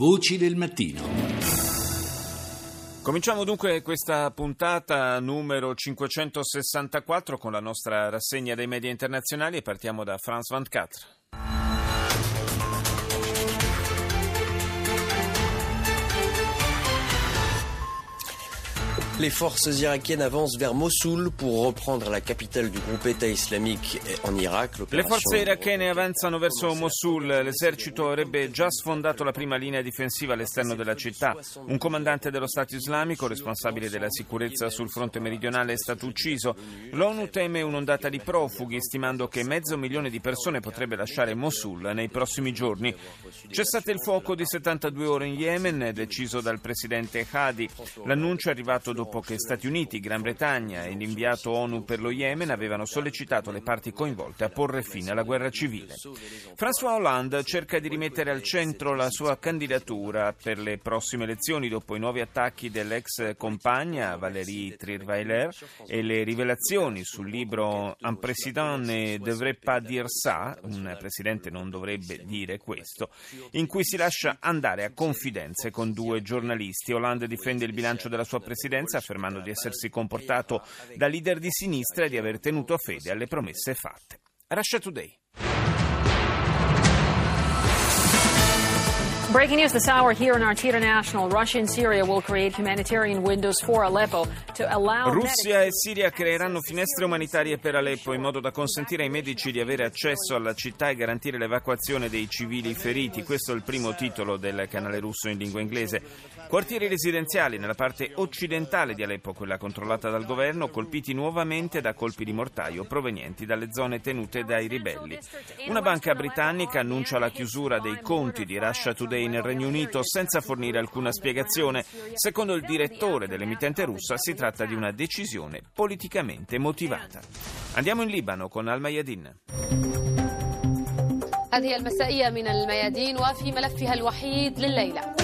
Voci del mattino. Cominciamo dunque questa puntata numero 564 con la nostra rassegna dei media internazionali e partiamo da France 24. Les forces irakiennes avancent vers Mossoul pour reprendre la capitale du groupe État islamique en Irak. Le forze irachene avanzano verso Mosul. L'esercito avrebbe già sfondato la prima linea difensiva all'esterno della città. Un comandante dello Stato islamico, responsabile della sicurezza sul fronte meridionale, è stato ucciso. L'ONU teme un'ondata di profughi, stimando che mezzo milione di persone potrebbe lasciare Mosul nei prossimi giorni. Cessate il fuoco di 72 ore in Yemen, deciso dal presidente Hadi. L'annuncio è arrivato dopo dopo che Stati Uniti, Gran Bretagna e l'inviato ONU per lo Yemen avevano sollecitato le parti coinvolte a porre fine alla guerra civile. François Hollande cerca di rimettere al centro la sua candidatura per le prossime elezioni dopo i nuovi attacchi dell'ex compagna Valérie Trierweiler e le rivelazioni sul libro Un président ne devrait pas dire ça, un presidente non dovrebbe dire questo, in cui si lascia andare a confidenze con due giornalisti. Hollande difende il bilancio della sua presidenza affermando di essersi comportato da leader di sinistra e di aver tenuto fede alle promesse fatte. Russia Today. Breaking news this hour here in RT International. Russia and Syria will create humanitarian windows for Aleppo to allow Russia e Siria creeranno finestre umanitarie per Aleppo in modo da consentire ai medici di avere accesso alla città e garantire l'evacuazione dei civili feriti. Questo è il primo titolo del canale russo in lingua inglese. Quartieri residenziali nella parte occidentale di Aleppo, quella controllata dal governo, colpiti nuovamente da colpi di mortaio provenienti dalle zone tenute dai ribelli. Una banca britannica annuncia la chiusura dei conti di Russia Today nel Regno Unito senza fornire alcuna spiegazione. Secondo il direttore dell'emittente russa si tratta di una decisione politicamente motivata. Andiamo in Libano con Al Mayadin. هذه المسائية من الميادين وفي ملفها الوحيد لليلة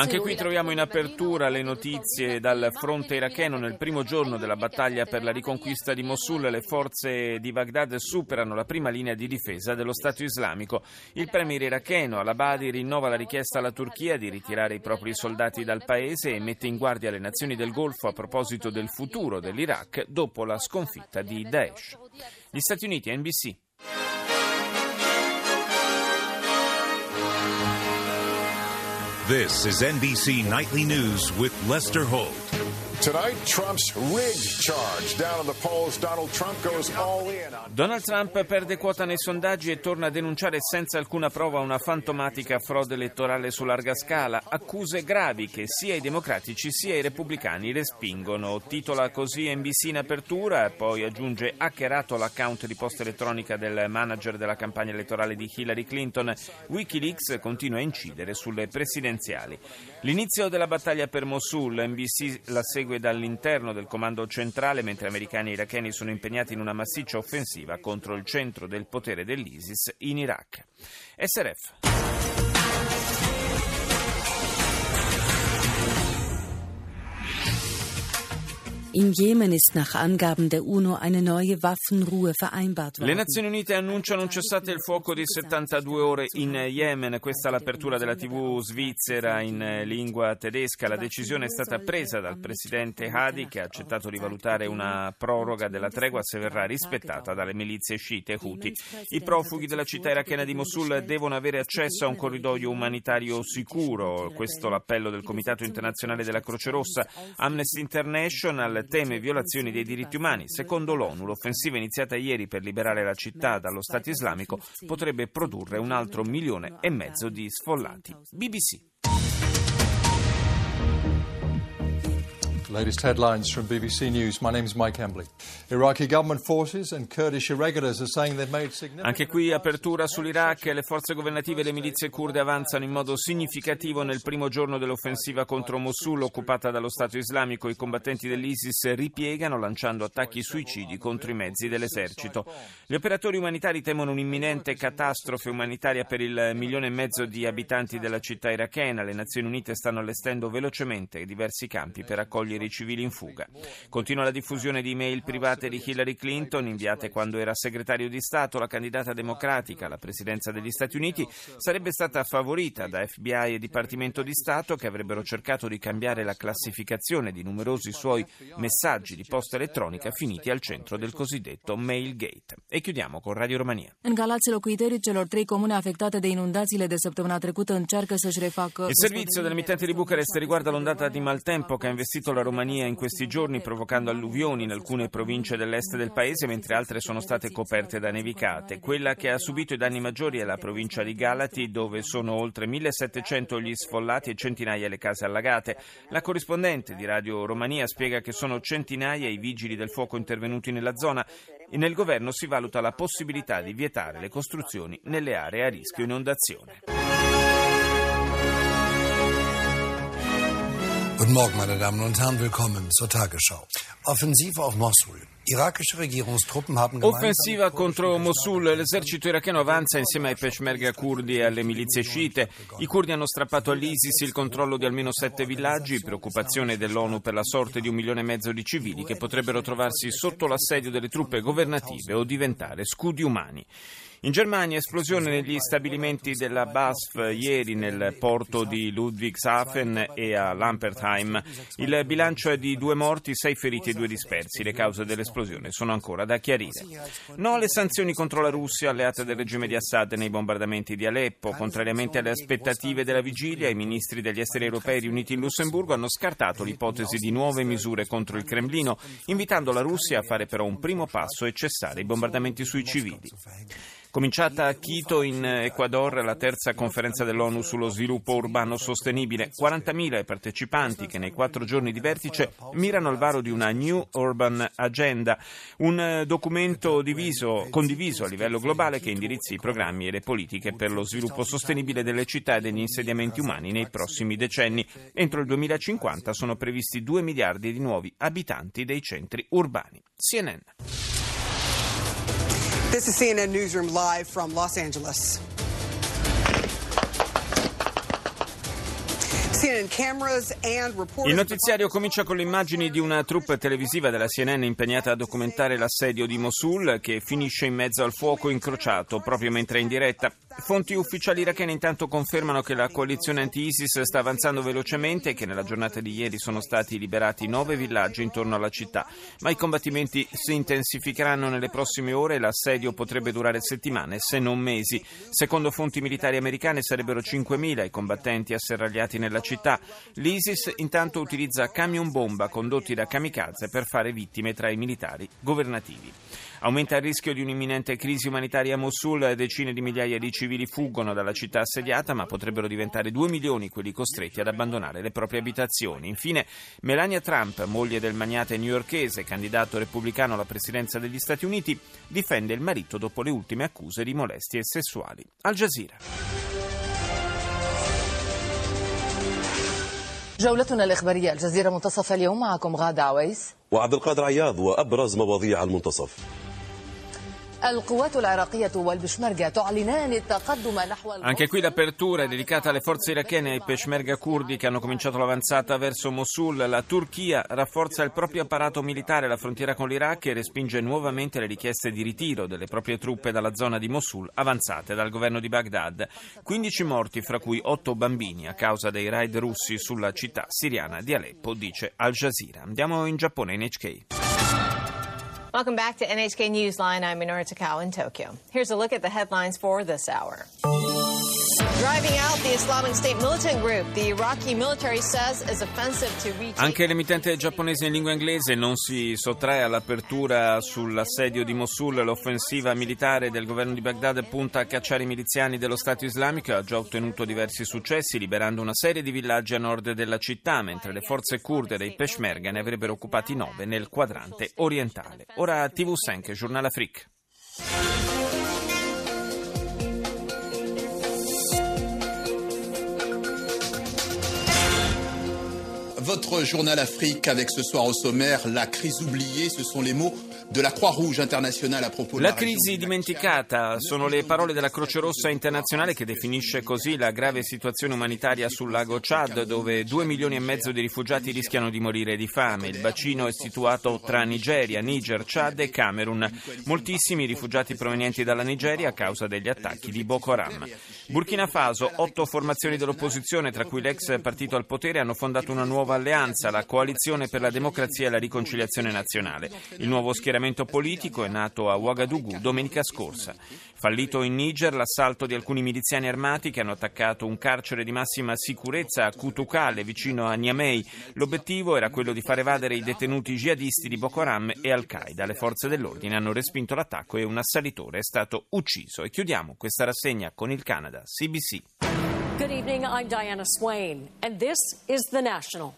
Anche qui troviamo in apertura le notizie dal fronte iracheno. Nel primo giorno della battaglia per la riconquista di Mosul, le forze di Baghdad superano la prima linea di difesa dello Stato islamico. Il premier iracheno al-Abadi rinnova la richiesta alla Turchia di ritirare i propri soldati dal paese e mette in guardia le nazioni del Golfo a proposito del futuro dell'Iraq dopo la sconfitta di Daesh. Gli Stati Uniti, NBC. This is NBC Nightly News with Lester Holt. Tonight, Trump's rigged charge. Down in the polls, Donald Trump goes all in on... Donald Trump perde quota nei sondaggi e torna a denunciare senza alcuna prova una fantomatica frode elettorale su larga scala. Accuse gravi che sia i democratici sia i repubblicani respingono. Titola così NBC in apertura, poi aggiunge hackerato l'account di posta elettronica del manager della campagna elettorale di Hillary Clinton. Wikileaks continua a incidere sulle presidenziali. L'inizio della battaglia per Mosul, NBC la segue segue dall'interno del comando centrale mentre americani e iracheni sono impegnati in una massiccia offensiva contro il centro del potere dell'ISIS in Iraq. SRF. In Yemen ist nach Angaben der UNO eine neue Waffenruhe vereinbart worden. Le Nazioni Unite annunciano un cessate il fuoco di 72 ore in Yemen. Questa è l'apertura della TV svizzera in lingua tedesca. La decisione è stata presa dal presidente Hadi che ha accettato di valutare una proroga della tregua se verrà rispettata dalle milizie sciite Houthi. I profughi della città irachena di Mosul devono avere accesso a un corridoio umanitario sicuro. Questo l'appello del Comitato internazionale della Croce Rossa. Amnesty International teme violazioni dei diritti umani. Secondo l'ONU, l'offensiva iniziata ieri per liberare la città dallo Stato islamico potrebbe produrre un altro milione e mezzo di sfollati. BBC. Latest headlines from BBC News. My name is Mike Embley. Iraqi government forces and Kurdish irregulars are saying they've made significant Anche qui apertura sull'Iraq. Le forze governative e le milizie kurde avanzano in modo significativo nel primo giorno dell'offensiva contro Mosul occupata dallo Stato islamico. I combattenti dell'ISIS ripiegano lanciando attacchi suicidi contro i mezzi dell'esercito. Gli operatori umanitari temono un'imminente catastrofe umanitaria per il milione e mezzo di abitanti della città irachena. Le Nazioni Unite stanno allestendo velocemente diversi campi per accogliere prigionieri civili in fuga. Continua la diffusione di email private di Hillary Clinton inviate quando era segretario di Stato. La candidata democratica alla presidenza degli Stati Uniti sarebbe stata favorita da FBI e Dipartimento di Stato che avrebbero cercato di cambiare la classificazione di numerosi suoi messaggi di posta elettronica finiti al centro del cosiddetto Mailgate. E chiudiamo con Radio Romania. În Galați, locuitorii celor trei comune afectate de inundațiile de săptămâna trecută încearcă să-și refacă... Il servizio dell'emittente di Bucarest riguarda l'ondata di maltempo che ha investito la Romania in questi giorni, provocando alluvioni in alcune province dell'est del paese, mentre altre sono state coperte da nevicate. Quella che ha subito i danni maggiori è la provincia di Galati, dove sono oltre 1700 gli sfollati e centinaia le case allagate. La corrispondente di Radio Romania spiega che sono centinaia i vigili del fuoco intervenuti nella zona e nel governo si valuta la possibilità di vietare le costruzioni nelle aree a rischio inondazione. Guten Morgen, meine Damen und Herren, willkommen zur Tagesschau. Offensive auf Mosul. Irakische Regierungstruppen haben Offensiva contro Mosul. L'esercito iracheno avanza insieme ai peshmerga kurdi e alle milizie sciite. I kurdi hanno strappato all'ISIS il controllo di almeno sette villaggi, preoccupazione dell'ONU per la sorte di un milione e mezzo di civili che potrebbero trovarsi sotto l'assedio delle truppe governative o diventare scudi umani. In Germania esplosione negli stabilimenti della BASF ieri nel porto di Ludwigshafen e a Lampertheim. Il bilancio è di due morti, sei feriti e due dispersi. Le cause dell'esplosione sono ancora da chiarire. No alle sanzioni contro la Russia alleata del regime di Assad nei bombardamenti di Aleppo. Contrariamente alle aspettative della vigilia, i ministri degli esteri europei riuniti in Lussemburgo hanno scartato l'ipotesi di nuove misure contro il Cremlino, invitando la Russia a fare però un primo passo e cessare i bombardamenti sui civili. Cominciata a Quito in Ecuador la terza conferenza dell'ONU sullo sviluppo urbano sostenibile. 40.000 i partecipanti che nei quattro giorni di vertice mirano al varo di una New Urban Agenda, un documento diviso, condiviso a livello globale che indirizzi i programmi e le politiche per lo sviluppo sostenibile delle città e degli insediamenti umani nei prossimi decenni. Entro il 2050 sono previsti 2 miliardi di nuovi abitanti dei centri urbani. CNN. This is CNN Newsroom live from Los Angeles. Il notiziario comincia con le immagini di una troupe televisiva della CNN impegnata a documentare l'assedio di Mosul che finisce in mezzo al fuoco incrociato proprio mentre è in diretta. Fonti ufficiali irachene intanto confermano che la coalizione anti-ISIS sta avanzando velocemente e che nella giornata di ieri sono stati liberati nove villaggi intorno alla città. Ma i combattimenti si intensificheranno nelle prossime ore e l'assedio potrebbe durare settimane, se non mesi. Secondo fonti militari americane sarebbero 5.000 i combattenti asserragliati nella città. L'ISIS intanto utilizza camion bomba condotti da kamikaze per fare vittime tra i militari governativi. Aumenta il rischio di un'imminente crisi umanitaria a Mosul, decine di migliaia di civili fuggono dalla città assediata, ma potrebbero diventare due milioni quelli costretti ad abbandonare le proprie abitazioni. Infine, Melania Trump, moglie del magnate newyorkese, candidato repubblicano alla presidenza degli Stati Uniti, difende il marito dopo le ultime accuse di molestie sessuali. Al Jazeera. جولتنا الإخبارية الجزيرة منتصف اليوم معكم غادة عويس. وعبد القادر عياض وأبرز مواضيع المنتصف. Anche qui l'apertura è dedicata alle forze irachene e ai peshmerga kurdi che hanno cominciato l'avanzata verso Mosul. La Turchia rafforza il proprio apparato militare alla frontiera con l'Iraq e respinge nuovamente le richieste di ritiro delle proprie truppe dalla zona di Mosul avanzate dal governo di Baghdad. 15 morti, fra cui 8 bambini, a causa dei raid russi sulla città siriana di Aleppo, dice Al Jazeera. Andiamo in Giappone, in HK. Welcome back to NHK Newsline. I'm Minoru Takao in Tokyo. Here's a look at the headlines for this hour. Anche l'emittente giapponese in lingua inglese non si sottrae all'apertura sull'assedio di Mosul. L'offensiva militare del governo di Baghdad punta a cacciare i miliziani dello Stato islamico e ha già ottenuto diversi successi, liberando una serie di villaggi a nord della città, mentre le forze kurde dei Peshmerga ne avrebbero occupati nove nel quadrante orientale. Ora TV5, Giornale Afrique. Votre journal Afrique avec ce soir au sommaire la crise oubliée, ce sont les mots la crisi dimenticata sono le parole della Croce Rossa internazionale che definisce così la grave situazione umanitaria sul lago Chad dove due milioni e mezzo di rifugiati rischiano di morire di fame. Il bacino è situato tra Nigeria, Niger, Chad e Camerun. Moltissimi rifugiati provenienti dalla Nigeria a causa degli attacchi di Boko Haram. Burkina Faso, otto formazioni dell'opposizione, tra cui l'ex partito al potere, hanno fondato una nuova alleanza, la Coalizione per la Democrazia e la Riconciliazione Nazionale. Il nuovo schieramento politico è nato a Ouagadougou domenica scorsa. Fallito in Niger l'assalto di alcuni miliziani armati che hanno attaccato un carcere di massima sicurezza a Kutukale, vicino a Niamey. L'obiettivo era quello di far evadere i detenuti jihadisti di Boko Haram e Al-Qaeda. Le forze dell'ordine hanno respinto l'attacco e un assalitore è stato ucciso. E chiudiamo questa rassegna con il Canada, CBC. Good evening, I'm Diana Swain, and this is The National.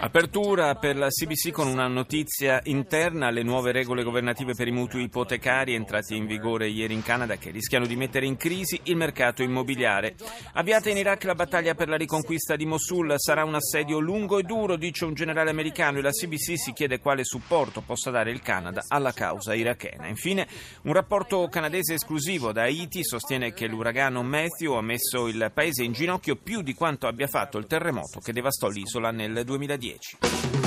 Apertura per la CBC con una notizia interna, le nuove regole governative per i mutui ipotecari entrati in vigore ieri in Canada che rischiano di mettere in crisi il mercato immobiliare. Avviata in Iraq la battaglia per la riconquista di Mosul sarà un assedio lungo e duro, dice un generale americano e la CBC si chiede quale supporto possa dare il Canada alla causa irachena. Infine, un rapporto canadese esclusivo da Haiti sostiene che l'uragano Matthew ha messo il paese in ginocchio più di quanto abbia fatto il terremoto che devastò l'isola nel 2010.